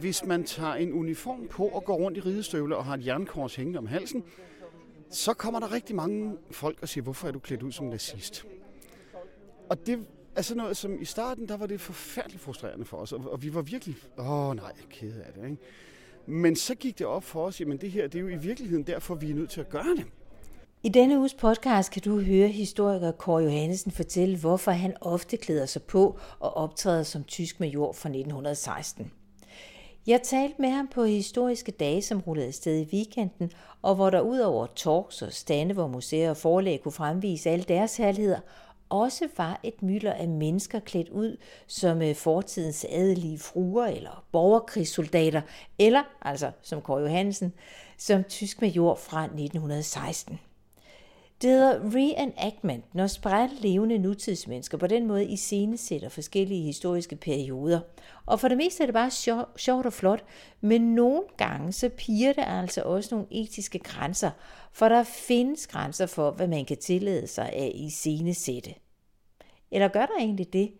Hvis man tager en uniform på og går rundt i ridestøvler og har et jernkors hængende om halsen, så kommer der rigtig mange folk og siger, hvorfor er du klædt ud som nazist? Og det er sådan noget, som i starten, der var det forfærdeligt frustrerende for os, og vi var virkelig, åh nej, ked af det, ikke? Men så gik det op for os, jamen det her, det er jo i virkeligheden derfor, vi er nødt til at gøre det. I denne uges podcast kan du høre historiker Kåre Johannesen fortælle, hvorfor han ofte klæder sig på og optræder som tysk major fra 1916. Jeg talte med ham på historiske dage, som rullede sted i weekenden, og hvor der ud over talks og stande, hvor museer og forlag kunne fremvise alle deres herligheder, også var et mylder af mennesker klædt ud som øh, fortidens adelige fruer eller borgerkrigssoldater, eller, altså som Kåre Johansen, som tysk major fra 1916. Det hedder reenactment, når spræt levende nutidsmennesker på den måde i iscenesætter forskellige historiske perioder. Og for det meste er det bare sjovt og flot, men nogle gange så piger det altså også nogle etiske grænser, for der findes grænser for, hvad man kan tillade sig af i iscenesætte. Eller gør der egentlig det?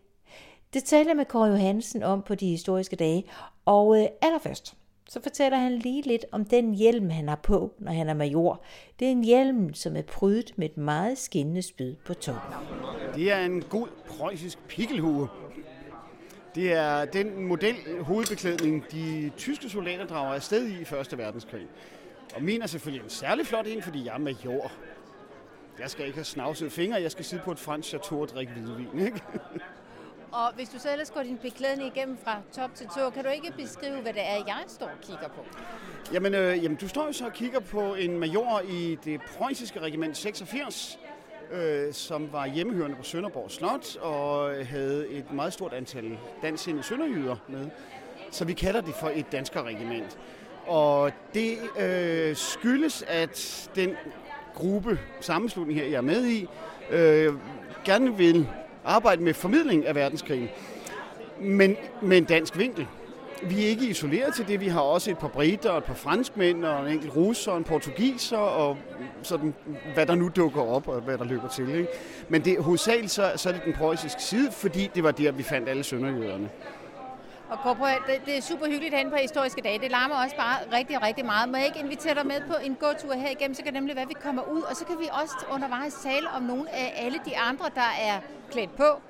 Det taler jeg med Kåre Johansen om på de historiske dage, og øh, allerførst, så fortæller han lige lidt om den hjelm, han har på, når han er major. Det er en hjelm, som er prydet med et meget skinnende spyd på toppen. Det er en god preussisk pikkelhue. Det er den model hovedbeklædning, de tyske soldater drager afsted i i Første Verdenskrig. Og min er selvfølgelig en særlig flot en, fordi jeg er major. Jeg skal ikke have snavset fingre, jeg skal sidde på et fransk chateau og drikke hvidvin, ikke? Og hvis du så ellers går din beklædning igennem fra top til tå, kan du ikke beskrive, hvad det er, jeg står og kigger på? Jamen, øh, jamen du står jo så og kigger på en major i det preussiske regiment 86, øh, som var hjemmehørende på Sønderborg Slot og havde et meget stort antal dansende sønderjyder med. Så vi kalder det for et dansker regiment. Og det øh, skyldes, at den gruppe, sammenslutning her, jeg er med i, øh, gerne vil arbejde med formidling af verdenskrigen, men med en dansk vinkel. Vi er ikke isoleret til det. Vi har også et par briter og et par franskmænd og en enkelt russer og en portugiser og sådan, hvad der nu dukker op og hvad der løber til. Ikke? Men det, hovedsageligt så, så er det den preussiske side, fordi det var der, vi fandt alle sønderjøderne. Og Korporat, det, det er super hyggeligt herinde på Historiske Dage. Det larmer også bare rigtig, rigtig meget. Må jeg ikke invitere dig med på en gåtur her igennem, så kan det nemlig være, at vi kommer ud. Og så kan vi også undervejs tale om nogle af alle de andre, der er klædt på.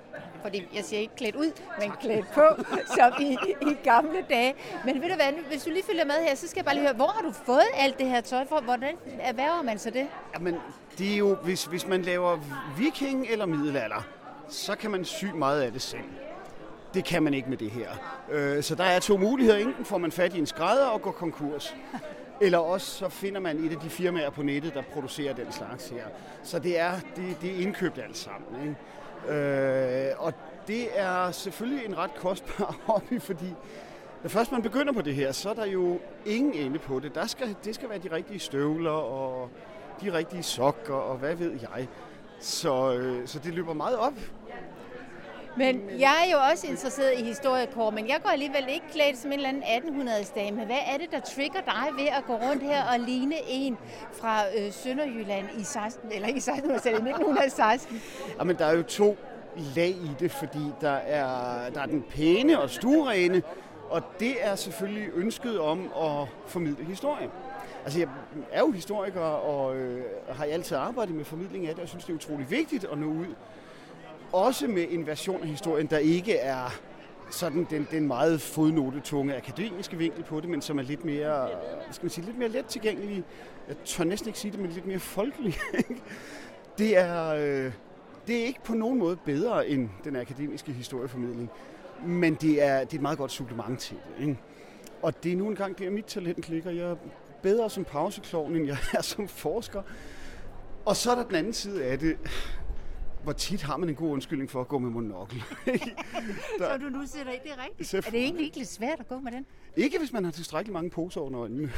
Fordi jeg siger ikke klædt ud, men klædt på, som i, i gamle dage. Men ved du hvad, hvis du lige følger med her, så skal jeg bare lige høre, hvor har du fået alt det her tøj fra? Hvordan erhverver man så det? Jamen, det er jo, hvis, hvis man laver viking eller middelalder, så kan man sy meget af det selv. Det kan man ikke med det her. Øh, så der er to muligheder. Enten får man fat i en skrædder og går konkurs. Eller også så finder man et af de firmaer på nettet, der producerer den slags her. Så det er, det, det er indkøbt alt sammen. Ikke? Øh, og det er selvfølgelig en ret kostbar hobby, fordi når først man begynder på det her, så er der jo ingen ende på det. Der skal, det skal være de rigtige støvler og de rigtige sokker og hvad ved jeg. Så, øh, så det løber meget op. Men jeg er jo også interesseret i historiekår, men jeg går alligevel ikke klædt som en eller anden 1800-talls dame. Hvad er det, der trigger dig ved at gå rundt her og ligne en fra øh, Sønderjylland i 16, eller i 1600-tallet, i 1916? Jamen, der er jo to lag i det, fordi der er, der er den pæne og stuerene, og det er selvfølgelig ønsket om at formidle historie. Altså, jeg er jo historiker og øh, har altid arbejdet med formidling af det, og synes, det er utrolig vigtigt at nå ud også med en version af historien, der ikke er sådan den, den meget fodnotetunge akademiske vinkel på det, men som er lidt mere, skal man sige, lidt mere let tilgængelig. Jeg tør næsten ikke sige det, men lidt mere folkelig. det er, øh, det er ikke på nogen måde bedre end den akademiske historieformidling, men det er, det er et meget godt supplement til det. Ikke? Og det er nu engang der, mit talent ligger. Jeg er bedre som pauseklovn, end jeg er som forsker. Og så er der den anden side af det hvor tit har man en god undskyldning for at gå med monokkel? så du nu sætter det er rigtigt. Er det egentlig ikke lidt svært at gå med den? Ikke, hvis man har tilstrækkeligt mange poser under øjnene.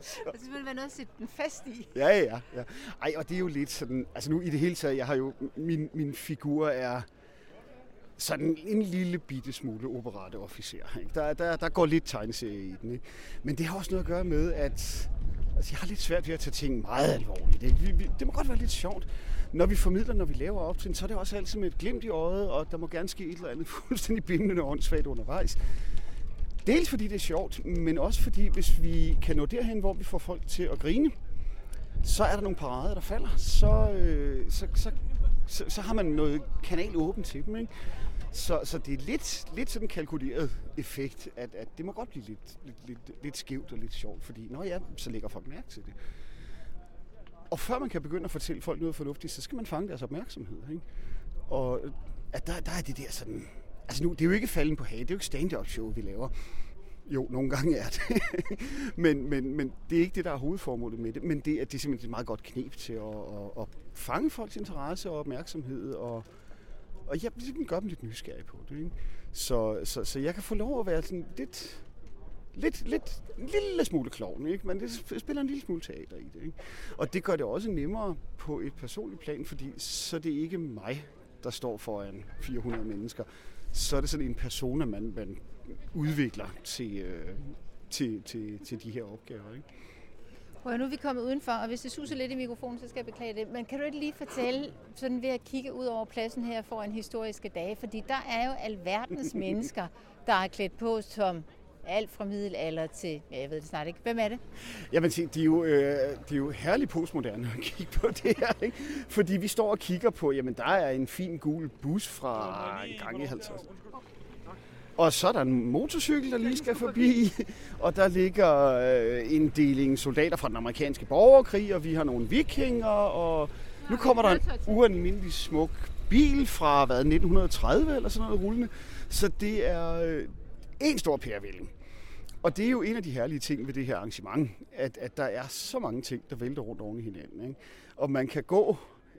Så. Det vil være noget at sætte den fast i. Ja, ja, ja. Ej, og det er jo lidt sådan, altså nu i det hele taget, jeg har jo, min, min figur er sådan en lille bitte smule operatteofficer. Ikke? Der, der, der går lidt tegneserie i den. Ikke? Men det har også noget at gøre med, at altså, jeg har lidt svært ved at tage ting meget alvorligt. Det, Vi, vi, det må godt være lidt sjovt når vi formidler, når vi laver op til så er det også altid med et glimt i øjet, og der må gerne ske et eller andet fuldstændig bindende og åndssvagt undervejs. Dels fordi det er sjovt, men også fordi, hvis vi kan nå derhen, hvor vi får folk til at grine, så er der nogle parader, der falder. Så, øh, så, så, så, så har man noget kanal åben til dem. Ikke? Så, så det er lidt, lidt sådan en kalkuleret effekt, at, at det må godt blive lidt, lidt, lidt, lidt skævt og lidt sjovt, fordi når ja, så lægger folk mærke til det. Og før man kan begynde at fortælle folk noget fornuftigt, så skal man fange deres opmærksomhed. Ikke? Og at der, der er det der sådan... Altså nu, det er jo ikke falden på hagen, det er jo ikke stand-up show, vi laver. Jo, nogle gange er det. men, men, men det er ikke det, der er hovedformålet med det. Men det, er, det er simpelthen et meget godt knep til at, at, at fange folks interesse og opmærksomhed. Og, og jeg bliver gør dem lidt nysgerrig på det. Ikke? Så, så, så jeg kan få lov at være sådan lidt, lidt, lidt, en lille smule klovn, ikke? men det spiller en lille smule teater i det. Ikke? Og det gør det også nemmere på et personligt plan, fordi så det er ikke mig, der står foran 400 mennesker. Så er det sådan en persona, man, man udvikler til, øh, til, til, til de her opgaver. Ikke? Og nu er vi kommet udenfor, og hvis det suser lidt i mikrofonen, så skal jeg beklage det. Men kan du ikke lige fortælle, sådan ved at kigge ud over pladsen her for en historiske dag, fordi der er jo alverdens mennesker, der er klædt på som alt fra middelalder til, ja, jeg ved det snart ikke. Hvem er det? Jamen, de er jo, øh, de er jo herligt postmoderne at kigge på det her, ikke? Fordi vi står og kigger på, jamen der er en fin gul bus fra en gang i 50'erne. Og så er der en motorcykel, der lige skal forbi, og der ligger øh, en deling soldater fra den amerikanske borgerkrig, og vi har nogle vikinger, og nu kommer der en ualmindelig smuk bil fra hvad, 1930 eller sådan noget rullende. Så det er øh, en stor pærevælling. Og det er jo en af de herlige ting ved det her arrangement, at, at der er så mange ting, der vælter rundt oven i hinanden. Ikke? Og man kan gå,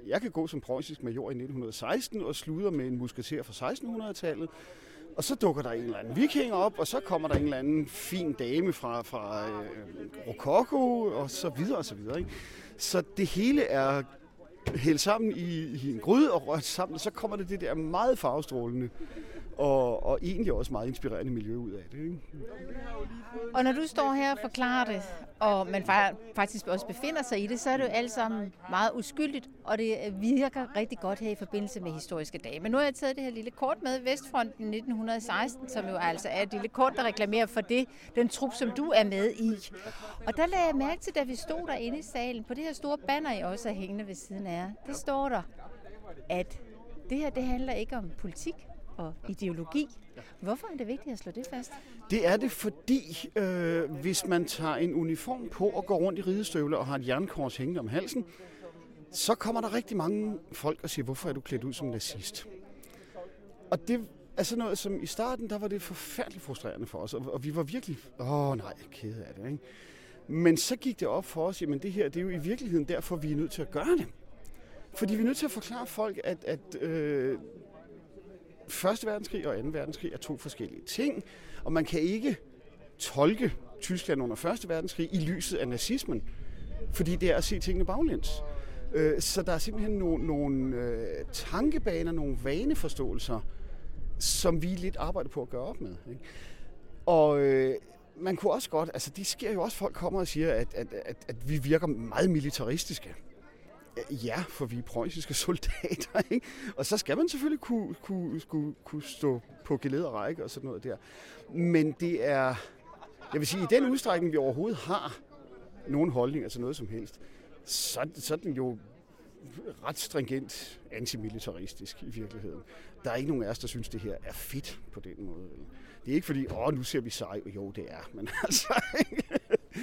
jeg kan gå som preussisk major i 1916 og sludre med en musketer fra 1600-tallet, og så dukker der en eller anden viking op, og så kommer der en eller anden fin dame fra, fra øh, Rokoko, og så videre og så videre. Ikke? Så det hele er hældt sammen i, i en gryde og rørt sammen, og så kommer det det der meget farvestrålende og, og egentlig også meget inspirerende miljø ud af det. Ikke? Og når du står her og forklarer det, og man faktisk også befinder sig i det, så er det jo alt sammen meget uskyldigt, og det virker rigtig godt her i forbindelse med historiske dage. Men nu har jeg taget det her lille kort med, Vestfronten 1916, som jo altså er et lille kort, der reklamerer for det, den trup, som du er med i. Og der lagde jeg mærke til, da vi stod derinde i salen, på det her store banner, I også er hængende ved siden af der står der, at det her det handler ikke om politik, og ideologi. Hvorfor er det vigtigt at slå det fast? Det er det, fordi øh, hvis man tager en uniform på og går rundt i ridestøvler og har et jernkors hængende om halsen, så kommer der rigtig mange folk og siger, hvorfor er du klædt ud som nazist? Og det er sådan noget, som i starten, der var det forfærdeligt frustrerende for os, og vi var virkelig, åh nej, kede af det, ikke? Men så gik det op for os, jamen det her, det er jo i virkeligheden derfor, vi er nødt til at gøre det. Fordi vi er nødt til at forklare folk, at, at øh, Første verdenskrig og 2. verdenskrig er to forskellige ting, og man kan ikke tolke Tyskland under Første verdenskrig i lyset af nazismen, fordi det er at se tingene baglæns. Øh, så der er simpelthen nogle, nogle tankebaner, nogle vaneforståelser, som vi lidt arbejder på at gøre op med. Ikke? Og øh, man kunne også godt, altså det sker jo også, folk kommer og siger, at, at, at, at vi virker meget militaristiske. Øh, ja, for vi er preussiske soldater, ikke? Og så skal man selvfølgelig kunne, kunne, kunne, kunne stå på gelede og række og sådan noget der. Men det er, jeg vil sige, i den udstrækning, vi overhovedet har nogen holdning, altså noget som helst, så, så er den jo ret stringent antimilitaristisk i virkeligheden. Der er ikke nogen af os, der synes, det her er fedt på den måde. Det er ikke fordi, åh, nu ser vi sej. Jo, det er, men altså...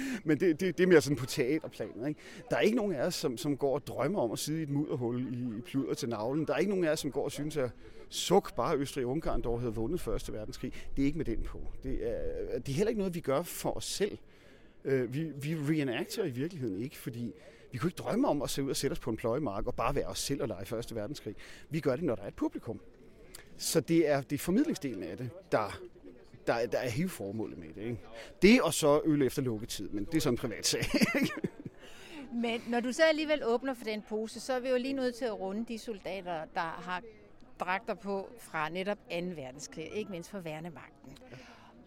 men det, det, det er mere sådan på teaterplanet. Ikke? Der er ikke nogen af os, som, som går og drømmer om at sidde i et mudderhul i, i pluder til navlen. Der er ikke nogen af os, som går og synes, at suk bare Østrig-Ungarn dog havde vundet Første Verdenskrig. Det er ikke med den på. Det er, det er heller ikke noget, vi gør for os selv. Øh, vi, vi reenacter i virkeligheden ikke, fordi vi kunne ikke drømme om at se ud og sætte os på en pløjemark og bare være os selv og lege Første Verdenskrig. Vi gør det, når der er et publikum. Så det er, det er formidlingsdelen af det, der, der, der er hele formålet med det. Ikke? Det og så øl efter lukketid, men det er sådan en privat sag. men når du så alligevel åbner for den pose, så er vi jo lige nødt til at runde de soldater, der har dragter på fra netop 2. verdenskrig, ikke mindst for værnemagten.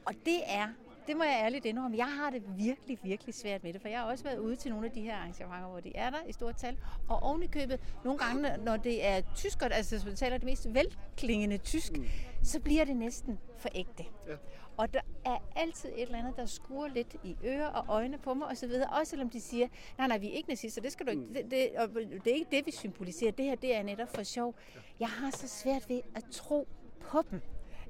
Og det er det må jeg ærligt indrømme. Jeg har det virkelig, virkelig svært med det, for jeg har også været ude til nogle af de her arrangementer, hvor de er der i stort tal. Og oven i købet, nogle gange, når det er tyskere, altså som taler det mest velklingende tysk, mm. så bliver det næsten for ægte. Ja. Og der er altid et eller andet, der skuer lidt i ører og øjne på mig osv. Også selvom de siger, nej, nej, vi er ikke nazister, det skal du ikke. Mm. Det, det, og det er ikke det, vi symboliserer. Det her, det er netop for sjov. Jeg har så svært ved at tro på dem.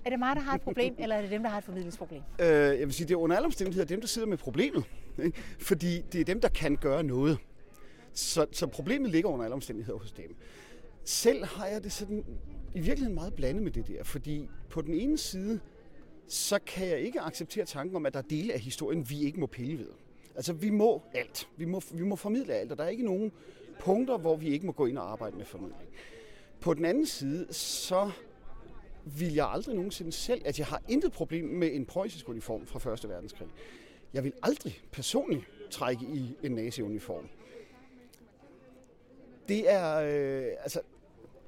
Er det mig, der har et problem, eller er det dem, der har et formidlingsproblem? Øh, jeg vil sige, det er under alle omstændigheder dem, der sidder med problemet. Ikke? Fordi det er dem, der kan gøre noget. Så, så problemet ligger under alle omstændigheder hos dem. Selv har jeg det sådan i virkeligheden meget blandet med det der, fordi på den ene side, så kan jeg ikke acceptere tanken om, at der er dele af historien, vi ikke må pille ved. Altså, vi må alt. Vi må, vi må formidle alt, og der er ikke nogen punkter, hvor vi ikke må gå ind og arbejde med formidling. På den anden side, så vil jeg aldrig nogensinde selv, at jeg har intet problem med en preussisk uniform fra 1. verdenskrig. Jeg vil aldrig personligt trække i en nazi-uniform. Det er, øh, altså,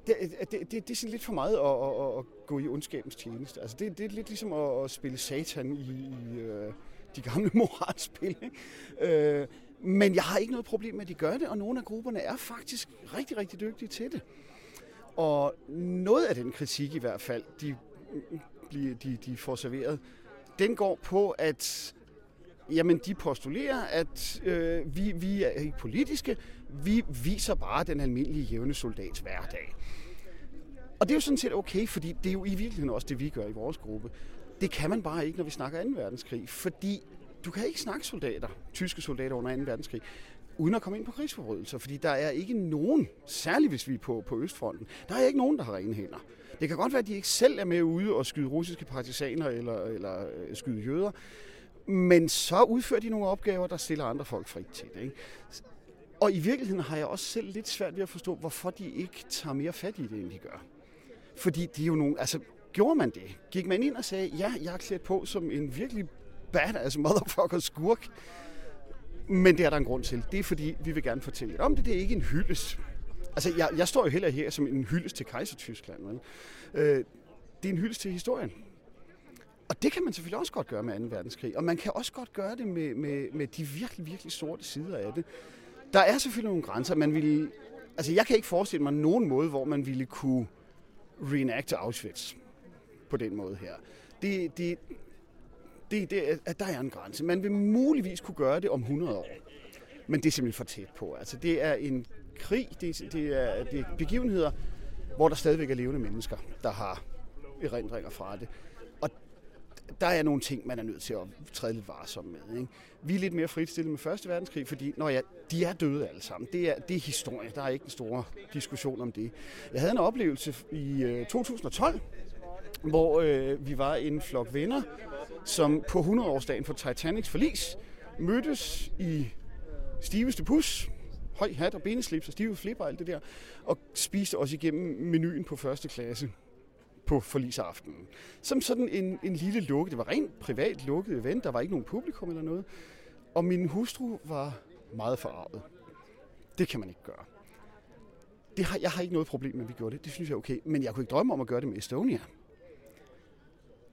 det, det, det, det er sådan lidt for meget at, at, at gå i ondskabens tjeneste. Altså, det, det er lidt ligesom at, at spille satan i, i øh, de gamle moralspil. Ikke? Øh, men jeg har ikke noget problem med, at de gør det, og nogle af grupperne er faktisk rigtig, rigtig dygtige til det. Og noget af den kritik i hvert fald, de, de, de får serveret, den går på, at jamen, de postulerer, at øh, vi, vi er ikke politiske, vi viser bare den almindelige jævne soldats hverdag. Og det er jo sådan set okay, fordi det er jo i virkeligheden også det, vi gør i vores gruppe. Det kan man bare ikke, når vi snakker 2. verdenskrig, fordi du kan ikke snakke soldater, tyske soldater under 2. verdenskrig, uden at komme ind på krigsforbrydelser, fordi der er ikke nogen, særligt hvis vi er på, på Østfronten, der er ikke nogen, der har rene hænder. Det kan godt være, at de ikke selv er med ude og skyde russiske partisaner eller, eller øh, skyde jøder, men så udfører de nogle opgaver, der stiller andre folk frit til det. Ikke? Og i virkeligheden har jeg også selv lidt svært ved at forstå, hvorfor de ikke tager mere fat i det, end de gør. Fordi de er jo nogle, altså gjorde man det? Gik man ind og sagde, ja, jeg er klædt på som en virkelig badass motherfucker skurk, men det er der en grund til. Det er fordi, vi vil gerne fortælle lidt om det. Det er ikke en hyldest. Altså, jeg, jeg står jo heller her som en hyldest til Kejser-Tyskland. Øh, det er en hyldest til historien. Og det kan man selvfølgelig også godt gøre med 2. verdenskrig. Og man kan også godt gøre det med, med, med de virkelig, virkelig sorte sider af det. Der er selvfølgelig nogle grænser. Man ville, altså, jeg kan ikke forestille mig nogen måde, hvor man ville kunne reenacte Auschwitz på den måde her. Det, det, det, det, at der er en grænse. Man vil muligvis kunne gøre det om 100 år. Men det er simpelthen for tæt på. Altså, det er en krig, det, det, er, det er begivenheder, hvor der stadigvæk er levende mennesker, der har erindringer fra det. Og der er nogle ting, man er nødt til at træde lidt varsom med. Ikke? Vi er lidt mere fritstillet med Første Verdenskrig, fordi når ja, de er døde alle sammen. Det er, det er historie. Der er ikke en stor diskussion om det. Jeg havde en oplevelse i øh, 2012, hvor øh, vi var en flok venner, som på 100-årsdagen for Titanics forlis mødtes i stiveste pus, høj hat og beneslips og stive flipper og alt det der, og spiste også igennem menuen på første klasse på forlisaftenen. Som sådan en, en lille lukket, det var rent privat lukket event, der var ikke nogen publikum eller noget. Og min hustru var meget forarvet. Det kan man ikke gøre. Det har, jeg har ikke noget problem med, at vi gjorde det. Det synes jeg er okay. Men jeg kunne ikke drømme om at gøre det med Estonia.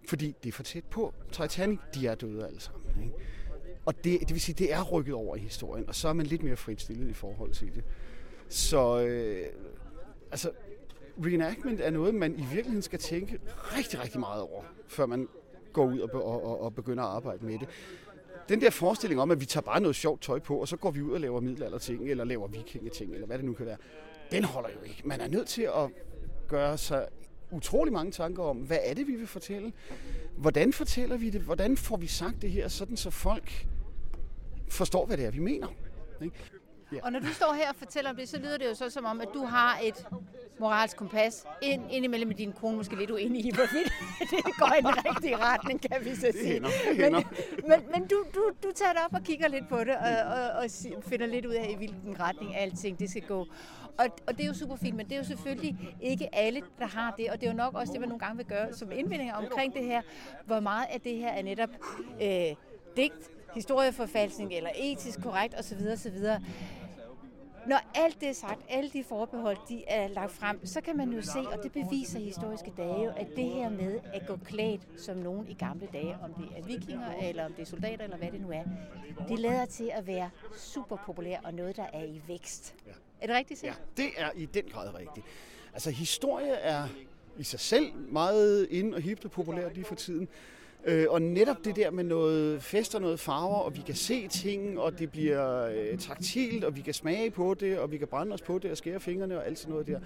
Fordi det er for tæt på. Titanic, de er døde alle sammen. Ikke? Og det, det vil sige, det er rykket over i historien, og så er man lidt mere frit stillet i forhold til det. Så øh, altså, reenactment er noget, man i virkeligheden skal tænke rigtig, rigtig meget over, før man går ud og, og, og begynder at arbejde med det. Den der forestilling om, at vi tager bare noget sjovt tøj på, og så går vi ud og laver middelalderting, eller laver vikingeting, eller hvad det nu kan være, den holder jo ikke. Man er nødt til at gøre sig utrolig mange tanker om, hvad er det, vi vil fortælle? Hvordan fortæller vi det? Hvordan får vi sagt det her, sådan så folk forstår, hvad det er, vi mener? Ikke? Ja. Og når du står her og fortæller om det, så lyder det jo så som om, at du har et moralsk kompas. Ind, indimellem med din kone måske lidt uenig i, hvorvidt det går i den rigtige retning, kan vi så sige. Hænder, hænder. Men, men, men du, du, du tager det op og kigger lidt på det, og, og, og finder lidt ud af, i hvilken retning alting det skal gå. Og, og det er jo super fint, men det er jo selvfølgelig ikke alle, der har det, og det er jo nok også det, man nogle gange vil gøre som indvendinger omkring det her. Hvor meget af det her er netop øh, digt, historieforfalskning eller etisk korrekt osv. osv. Når alt det er sagt, alle de forbehold, de er lagt frem, så kan man jo se, og det beviser historiske dage at det her med at gå klædt som nogen i gamle dage, om det er vikinger, eller om det er soldater, eller hvad det nu er, det lader til at være super populært og noget, der er i vækst. Ja. Er det rigtigt set? Ja, det er i den grad rigtigt. Altså historie er i sig selv meget ind og hipt og populært lige for tiden. Øh, og netop det der med noget fest og noget farver, og vi kan se ting, og det bliver øh, taktilt, og vi kan smage på det, og vi kan brænde os på det, og skære fingrene og alt sådan noget der.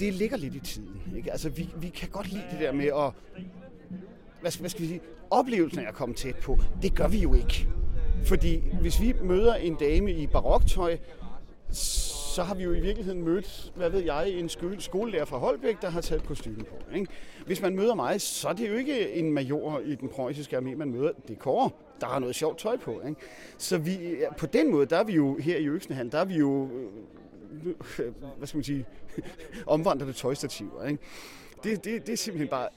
Det ligger lidt i tiden. Ikke? Altså, vi, vi kan godt lide det der med at... Hvad skal, hvad skal vi sige? Oplevelsen af at komme tæt på, det gør vi jo ikke. Fordi hvis vi møder en dame i baroktøj, så har vi jo i virkeligheden mødt, hvad ved jeg, en skolelærer fra Holbæk, der har taget kostymen på. Ikke? Hvis man møder mig, så er det jo ikke en major i den preussiske armé, man møder. Det er Kåre, der har noget sjovt tøj på. Ikke? Så vi, på den måde, der er vi jo her i Øksnehallen, der er vi jo, øh, hvad skal man sige, omvandrende tøjstativer. Ikke? Det, det, det er simpelthen bare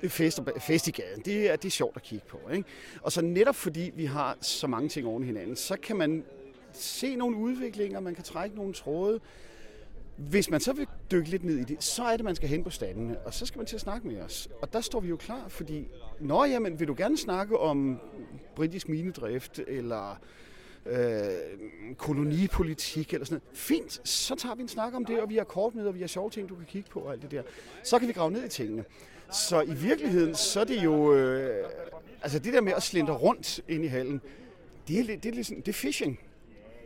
det er fest, fest i gaden. Det er, det er sjovt at kigge på. Ikke? Og så netop fordi vi har så mange ting oven i hinanden, så kan man se nogle udviklinger, man kan trække nogle tråde. Hvis man så vil dykke lidt ned i det, så er det, man skal hen på standene, og så skal man til at snakke med os. Og der står vi jo klar, fordi, nå jamen, vil du gerne snakke om britisk minedrift, eller øh, kolonipolitik, eller sådan noget. Fint, så tager vi en snak om det, og vi har kort med, og vi har sjove ting, du kan kigge på, og alt det der. Så kan vi grave ned i tingene. Så i virkeligheden, så er det jo, øh, altså det der med at slinde rundt ind i hallen, det er, det er, ligesom, det er fishing.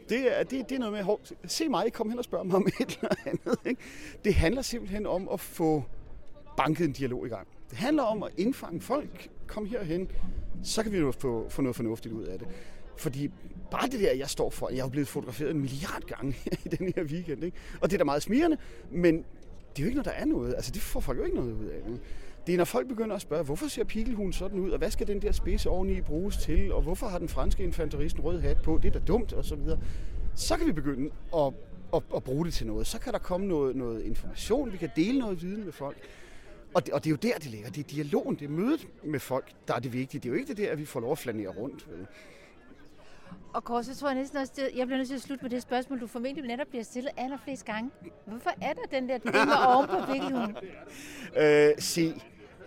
Det er, det, det er noget med, hov, se mig, kom hen og spørg mig om et eller andet. Ikke? Det handler simpelthen om at få banket en dialog i gang. Det handler om at indfange folk. Kom herhen, så kan vi jo få, få noget fornuftigt ud af det. Fordi bare det der, jeg står for, jeg er jo blevet fotograferet en milliard gange i den her weekend. Ikke? Og det er da meget smirende, men det er jo ikke noget, der er noget. Altså, det får folk jo ikke noget ud af. Det er, når folk begynder at spørge, hvorfor ser Pikkelhund sådan ud, og hvad skal den der spidse oveni bruges til, og hvorfor har den franske infanterist en rød hat på, det er da dumt, og så videre. Så kan vi begynde at, at, at bruge det til noget. Så kan der komme noget, noget information, vi kan dele noget viden med folk. Og det, og det er jo der, det ligger. Det er dialogen, det er mødet med folk, der er det vigtige. Det er jo ikke det der, at vi får lov at flanere rundt. Vel? Og Kåre, så tror jeg næsten også, at jeg bliver nødt til at slutte med det spørgsmål, du formentlig netop bliver stillet allerflest gange. Hvorfor er der den der dimmer oven på Pikkelhunden? Øh, se,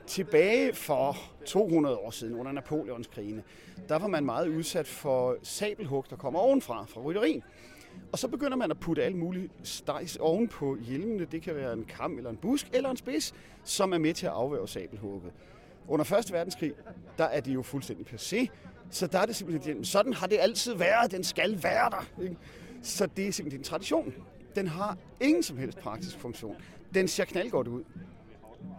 tilbage for 200 år siden, under Napoleonskrigene, der var man meget udsat for sabelhug, der kommer ovenfra, fra rytterien. Og så begynder man at putte alle mulige stejs oven på hjelmene. Det kan være en kam eller en busk eller en spids, som er med til at afværge sabelhugget. Under 1. verdenskrig, der er det jo fuldstændig passé. Så der er det simpelthen, sådan har det altid været, den skal være der. Ikke? Så det er simpelthen en tradition. Den har ingen som helst praktisk funktion. Den ser knaldgodt ud.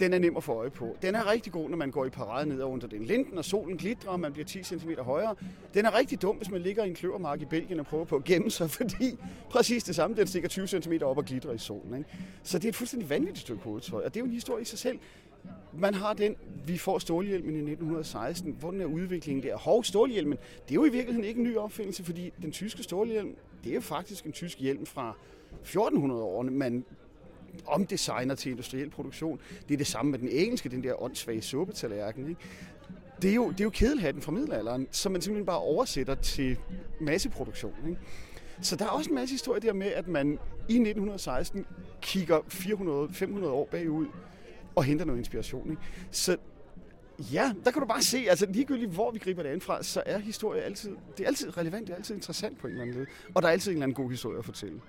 Den er nem at få øje på. Den er rigtig god, når man går i parade ned under den linden, og solen glitrer, og man bliver 10 cm højere. Den er rigtig dum, hvis man ligger i en kløvermark i Belgien og prøver på at gemme sig, fordi præcis det samme, den stikker 20 cm op og glitrer i solen. Ikke? Så det er et fuldstændig vanvittigt stykke hovedtøj, og det er jo en historie i sig selv. Man har den, vi får stålhjelmen i 1916. Hvordan er udviklingen der? Hov, stålhjelmen, det er jo i virkeligheden ikke en ny opfindelse, fordi den tyske stålhjelm, det er jo faktisk en tysk hjelm fra 1400-årene, man omdesigner til industriel produktion. Det er det samme med den engelske, den der åndssvage suppetallerken. Ikke? Det er, jo, det er jo kedelhatten fra middelalderen, som man simpelthen bare oversætter til masseproduktion. Ikke? Så der er også en masse historie der med, at man i 1916 kigger 400-500 år bagud og henter noget inspiration. Ikke? Så ja, der kan du bare se, altså ligegyldigt hvor vi griber det an fra, så er historie altid, det er altid relevant, det er altid interessant på en eller anden måde. Og der er altid en eller anden god historie at fortælle.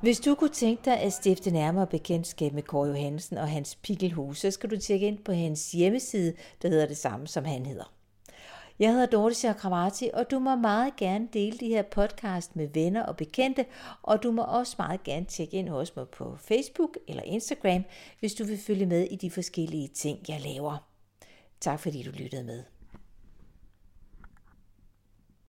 Hvis du kunne tænke dig at stifte nærmere bekendtskab med Kåre Johansen og hans pikkelhus, så skal du tjekke ind på hans hjemmeside, der hedder det samme, som han hedder. Jeg hedder Dorte Chakravarti, og du må meget gerne dele de her podcast med venner og bekendte, og du må også meget gerne tjekke ind hos mig på Facebook eller Instagram, hvis du vil følge med i de forskellige ting, jeg laver. Tak fordi du lyttede med.